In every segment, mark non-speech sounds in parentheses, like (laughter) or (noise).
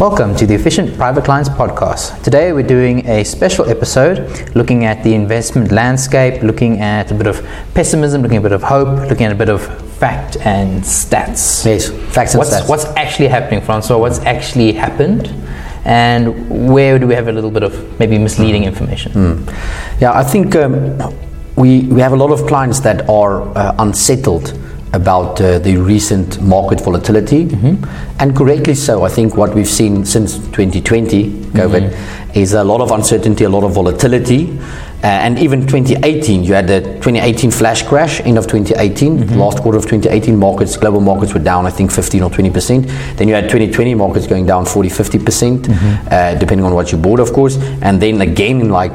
Welcome to the Efficient Private Clients Podcast. Today we're doing a special episode looking at the investment landscape, looking at a bit of pessimism, looking at a bit of hope, looking at a bit of fact and stats. Yes, facts and what's, stats. What's actually happening, Francois? What's actually happened? And where do we have a little bit of maybe misleading information? Yeah, I think um, we, we have a lot of clients that are uh, unsettled about uh, the recent market volatility, and correctly so. I think what we've seen since 2020, COVID, is a lot of uncertainty, a lot of volatility. Uh, and even 2018, you had the 2018 flash crash, end of 2018, last quarter of 2018, markets, global markets were down, I think 15 or 20%. Then you had 2020 markets going down 40, 50%, percent uh, depending on what you bought, of course. And then again in like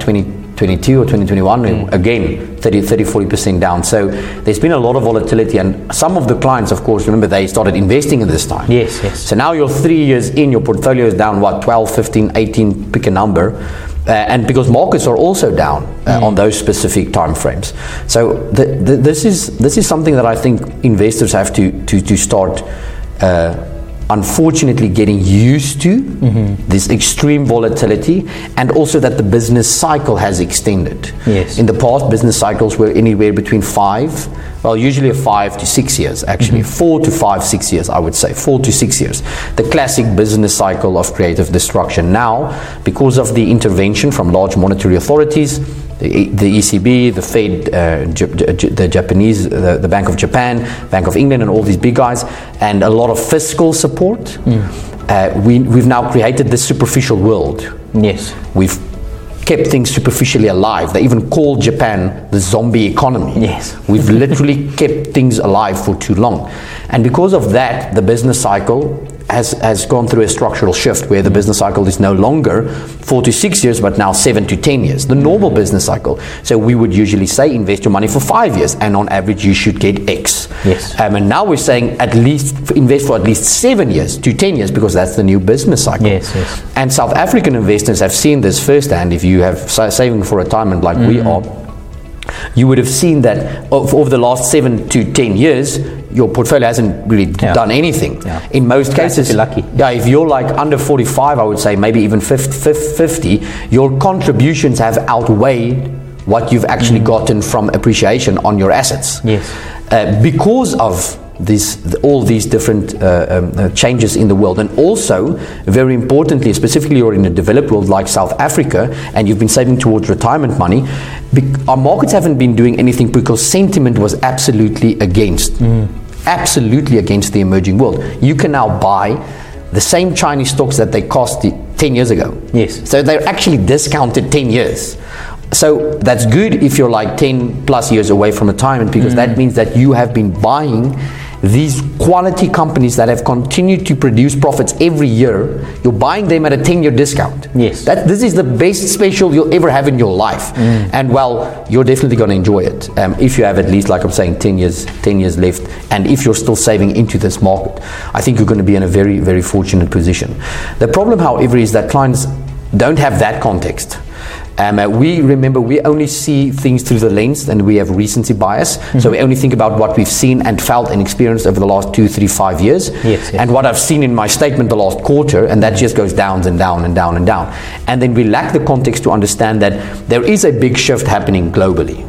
2022 or 2021, again 30, 30, 40% down. So there's been a lot of volatility. And some of the clients, of course, remember they started investing in this time. Yes, yes. So now you're three years in, your portfolio is down, what, 12, 15, 18, pick a number. Uh, and because markets are also down uh, on those specific time frames. So the, the, this, is, this is something that I think investors have to, to, to start uh, unfortunately getting used to mm-hmm. this extreme volatility and also that the business cycle has extended. Yes. In the past, business cycles were anywhere between five, well, usually five to six years, actually, mm-hmm. four to five, six years, I would say, four to six years. The classic business cycle of creative destruction. Now, because of the intervention from large monetary authorities, the, the ECB, the Fed, uh, J- J- the Japanese, the, the Bank of Japan, Bank of England, and all these big guys, and a lot of fiscal support, uh, we, we've now created this superficial world Yes. We've kept things superficially alive. They even call Japan the zombie economy. Yes. (laughs) We've literally kept things alive for too long. And because of that, the business cycle has, has gone through a structural shift where the business cycle is no longer four to six years, but now seven to 10 years, the normal business cycle. So we would usually say invest your money for five years, and on average, you should get X. Yes. Um, and now we're saying at least invest for at least seven years to 10 years because that's the new business cycle. Yes, yes. And South African investors have seen this firsthand. If you have saving for retirement like we Mm. are, you would have seen that over the last seven to ten years, your portfolio hasn't really Yeah. done anything. Yeah. In most cases, if you're lucky. Yeah, if you're like under 45, I would say maybe even 50, 50 your contributions have outweighed what you've actually gotten from appreciation on your assets. Yes. Uh, because of these, all these different uh, um, uh, changes in the world, and also very importantly, specifically you're in a developed world like South Africa, and you've been saving towards retirement money, our markets haven't been doing anything because sentiment was absolutely against, absolutely against the emerging world. You can now buy the same Chinese stocks that they cost the 10 years ago. Yes. So they're actually discounted 10 years. So that's good if you're like 10 plus years away from retirement because Mm. that means that you have been buying these quality companies that have continued to produce profits every year. You're buying them at a 10 year discount. Yes. That, this is the best special you'll ever have in your life. Mm. And well, you're definitely going to enjoy it um, if you have at least, like I'm saying, 10 years, 10 years left. And if you're still saving into this market, I think you're going to be in a very, very fortunate position. The problem, however, is that clients don't have that context. Um, uh, we remember we only see things through the lens and we have recency bias. So we only think about what we've seen and felt and experienced over the last two, three, five years. Yes, yes. And what I've seen in my statement the last quarter, and that just goes down and down and down and down. And then we lack the context to understand that there is a big shift happening globally.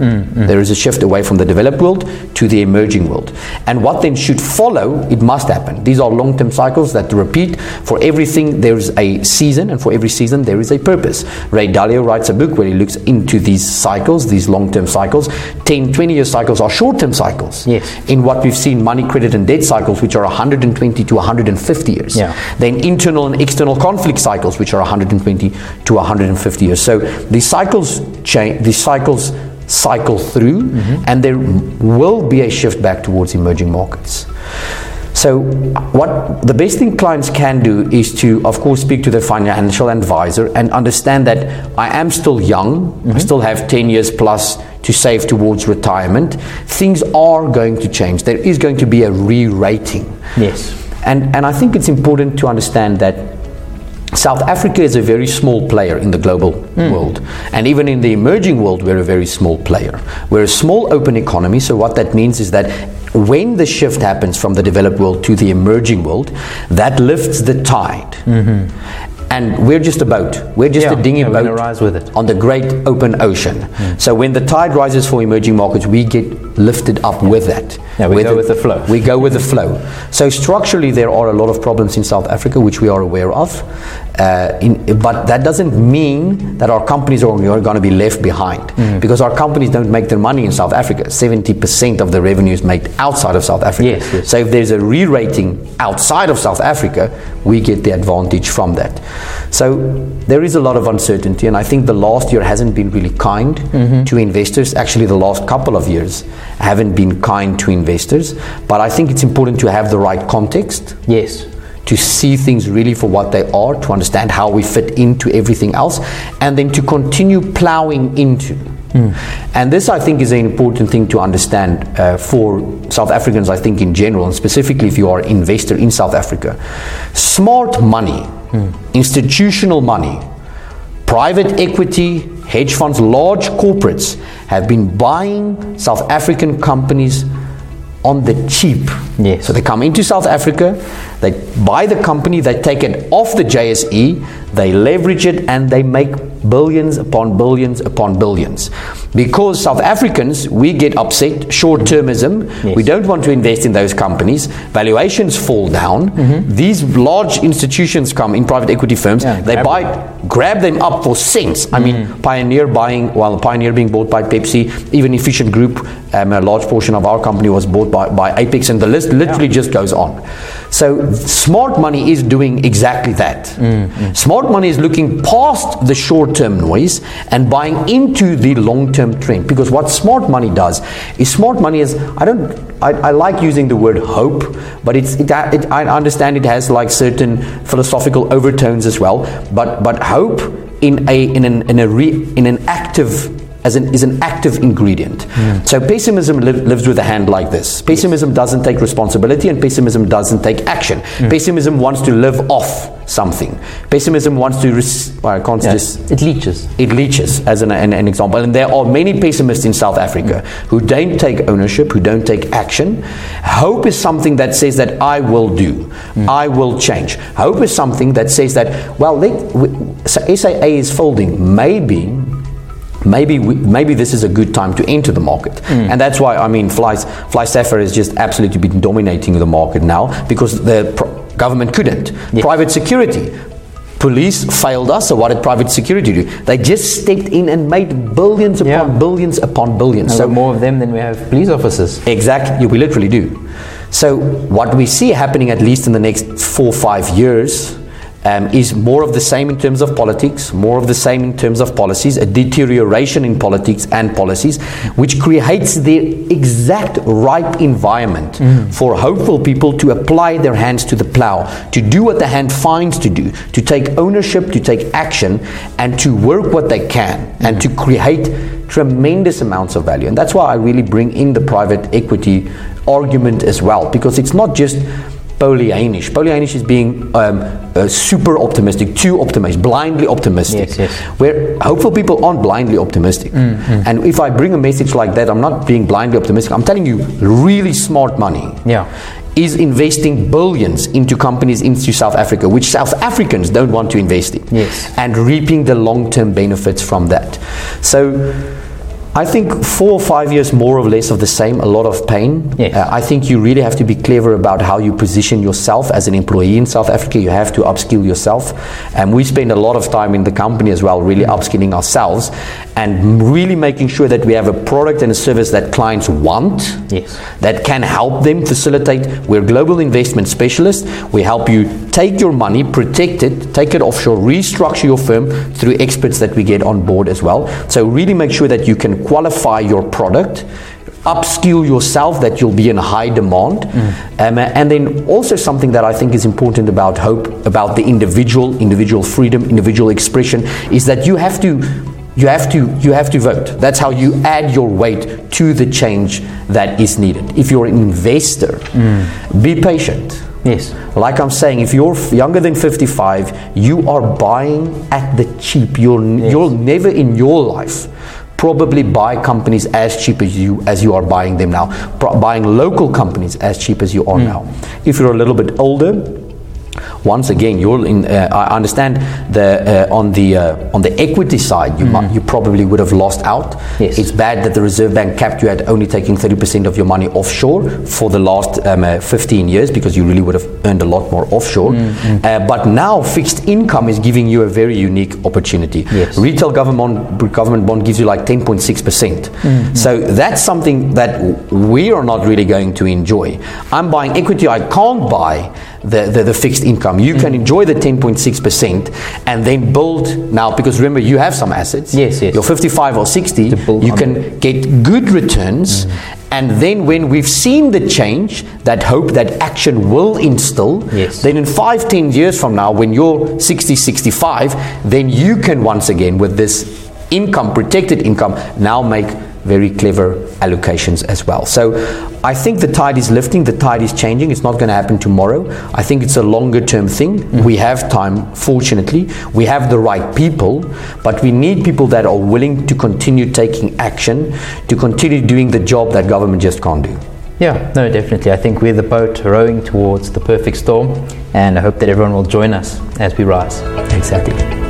There is a shift away from the developed world to the emerging world. And what then should follow, it must happen. These are long term cycles that repeat. For everything, there is a season, and for every season, there is a purpose. Ray Dalio writes book where he looks into these cycles, these long term cycles. 10, 20 year cycles are short term cycles. Yes. In what we've seen, money, credit, and debt cycles, which are 120 to 150 years. Yeah. Then internal and external conflict cycles, which are 120 to 150 years. So these cycles change. These cycles cycle through, mm-hmm. and there will be a shift back towards emerging markets. So, what the best thing clients can do is to, of course, speak to their financial advisor and understand that I am still young, I mm-hmm. still have 10 years plus to save towards retirement. Things are going to change. There is going to be a re rating. Yes. And, and I think it's important to understand that South Africa is a very small player in the global world. And even in the emerging world, we're a very small player. We're a small open economy, so what that means is that when the shift happens from the developed world to the emerging world, that lifts the tide. And we're just a boat. We're just Yeah, a dinghy yeah, boat rise with it. on the great open ocean. Hmm. So when the tide rises for emerging markets, we get lifted up with that. Yeah, we go with the flow. We go with the flow. So structurally, there are a lot of problems in South Africa, which we are aware of. Uh, in, but that doesn't mean that our companies are, are going to be left behind, Hmm. because our companies don't make their money in South Africa. Seventy percent of the revenue is made outside of South Africa. Yes, yes. So if there's a re-rating outside of South Africa, we get the advantage from that. So there is a lot of uncertainty, and I think the last year hasn't been really kind Mm-hmm. to investors. Actually, the last couple of years haven't been kind to investors. But I think it's important to have the right context Yes. to see things really for what they are, to understand how we fit into everything else, and then to continue plowing into. And this, I think, is an important thing to understand uh, for South Africans, I think, in general, and specifically if you are an investor in South Africa. Smart money, institutional money, private equity, hedge funds, large corporates have been buying South African companies on the cheap. Yes. So they come into South Africa, they buy the company, they take it off the JSE, they leverage it, and they make billions upon billions upon billions. Because South Africans, we get upset, short termism, Yes. we don't want to invest in those companies, valuations fall down. These large institutions come in private equity firms, Yeah, they grab buy grab them up for cents. I Mm. mean, Pioneer buying, well, Pioneer being bought by Pepsi, even Efficient Group, um, a large portion of our company was bought by, by Apex, and the list literally just goes on. So, smart money is doing exactly that. Mm, Smart money is looking past the short term noise and buying into the long term trend. Because what smart money does is smart money is, I don't, I, I like using the word hope, but it's, it, it, I understand it has like certain philosophical overtones as well. But, but hope in a, in an, in a, re, in an active as an, is an active ingredient. Hmm. So pessimism li- lives with a hand like this. Pessimism doesn't take responsibility and pessimism doesn't take action. Hmm. Pessimism wants to live off something. Pessimism wants to, res- well, I can't Yeah, just it leeches. it leeches as an, an, an example. And there are many pessimists in South Africa hmm. who don't take ownership, who don't take action. Hope is something that says that I will do, I will change. Hope is something that says that, well, let, we, so SAA is folding. Maybe. Maybe, we, maybe this is a good time to enter the market, mm. and that's why I mean, Fly, FlySafair has just absolutely been dominating the market now because the government couldn't. Yes. Private security, Police failed us, so what did private security do? They just stepped in and made billions upon Yeah. billions upon billions. So So more of them than we have police officers. exactly, we literally do. So what we see happening, at least in the next four five years, um, is more of the same in terms of politics, more of the same in terms of policies, a deterioration in politics and policies, which creates the exact right environment for hopeful people to apply their hands to the plow, to do what the hand finds to do, to take ownership, to take action, and to work what they can, and to create tremendous amounts of value. And that's why I really bring in the private equity argument as well, because it's not just Pollyannish. Pollyannish is being um, uh, super optimistic, too optimistic, blindly optimistic. Yes, yes. Where hopeful people aren't blindly optimistic. And if I bring a message like that, I'm not being blindly optimistic. I'm telling you, really smart money Yeah. is investing billions into companies into South Africa, which South Africans don't want to invest in. Yes. And reaping the long term benefits from that. So I think four or five years more or less of the same, a lot of pain. Yes. Uh, I think you really have to be clever about how you position yourself as an employee in South Africa. You have to upskill yourself. And we spend a lot of time in the company as well, really upskilling ourselves and really making sure that we have a product and a service that clients want Yes. that can help them facilitate. We're global investment specialists. We help you take your money, protect it, take it offshore, restructure your firm through experts that we get on board as well. So really make sure that you can qualify your product. Upskill yourself that you'll be in high demand, um, and then also something that I think is important about hope, about the individual, individual freedom, individual expression, is that you have to you have to you have to vote that's how you add your weight to the change that is needed if you're an investor mm. be patient Yes. Like I'm saying, if you're f- younger than 55, you are buying at the cheap. You'll Yes. you'll never in your life probably buy companies as cheap as you as you are buying them now. Pro- buying local companies as cheap as you are mm. now. If you're a little bit older, once again, you're in. Uh, I understand the uh, on the uh, on the equity side, you might, you probably would have lost out. Yes. It's bad that the Reserve Bank capped you at only taking 30% of your money offshore for the last um, uh, 15 years because you really would have earned a lot more offshore. Uh, but now fixed income is giving you a very unique opportunity. Yes. Retail government government bond gives you like 10.6%. percent So that's something that we are not really going to enjoy. I'm buying equity I can't buy the, the, the fixed income. You can enjoy the 10.6% and then build now because remember you have some assets. Yes, yes. You're 55 or 60, you can get good returns. And then when we've seen the change, that hope, that action will instill, Yes. then in five, ten years from now, when you're 60, 65, then you can once again, with this income, protected income, now make very clever allocations as well. So I think the tide is lifting, the tide is changing. It's not going to happen tomorrow. I think it's a longer term thing. Mm-hmm. We have time, fortunately. We have the right people, but we need people that are willing to continue taking action, to continue doing the job that government just can't do. Yeah, no, definitely. I think we're the boat rowing towards the perfect storm, and I hope that everyone will join us as we rise. Exactly.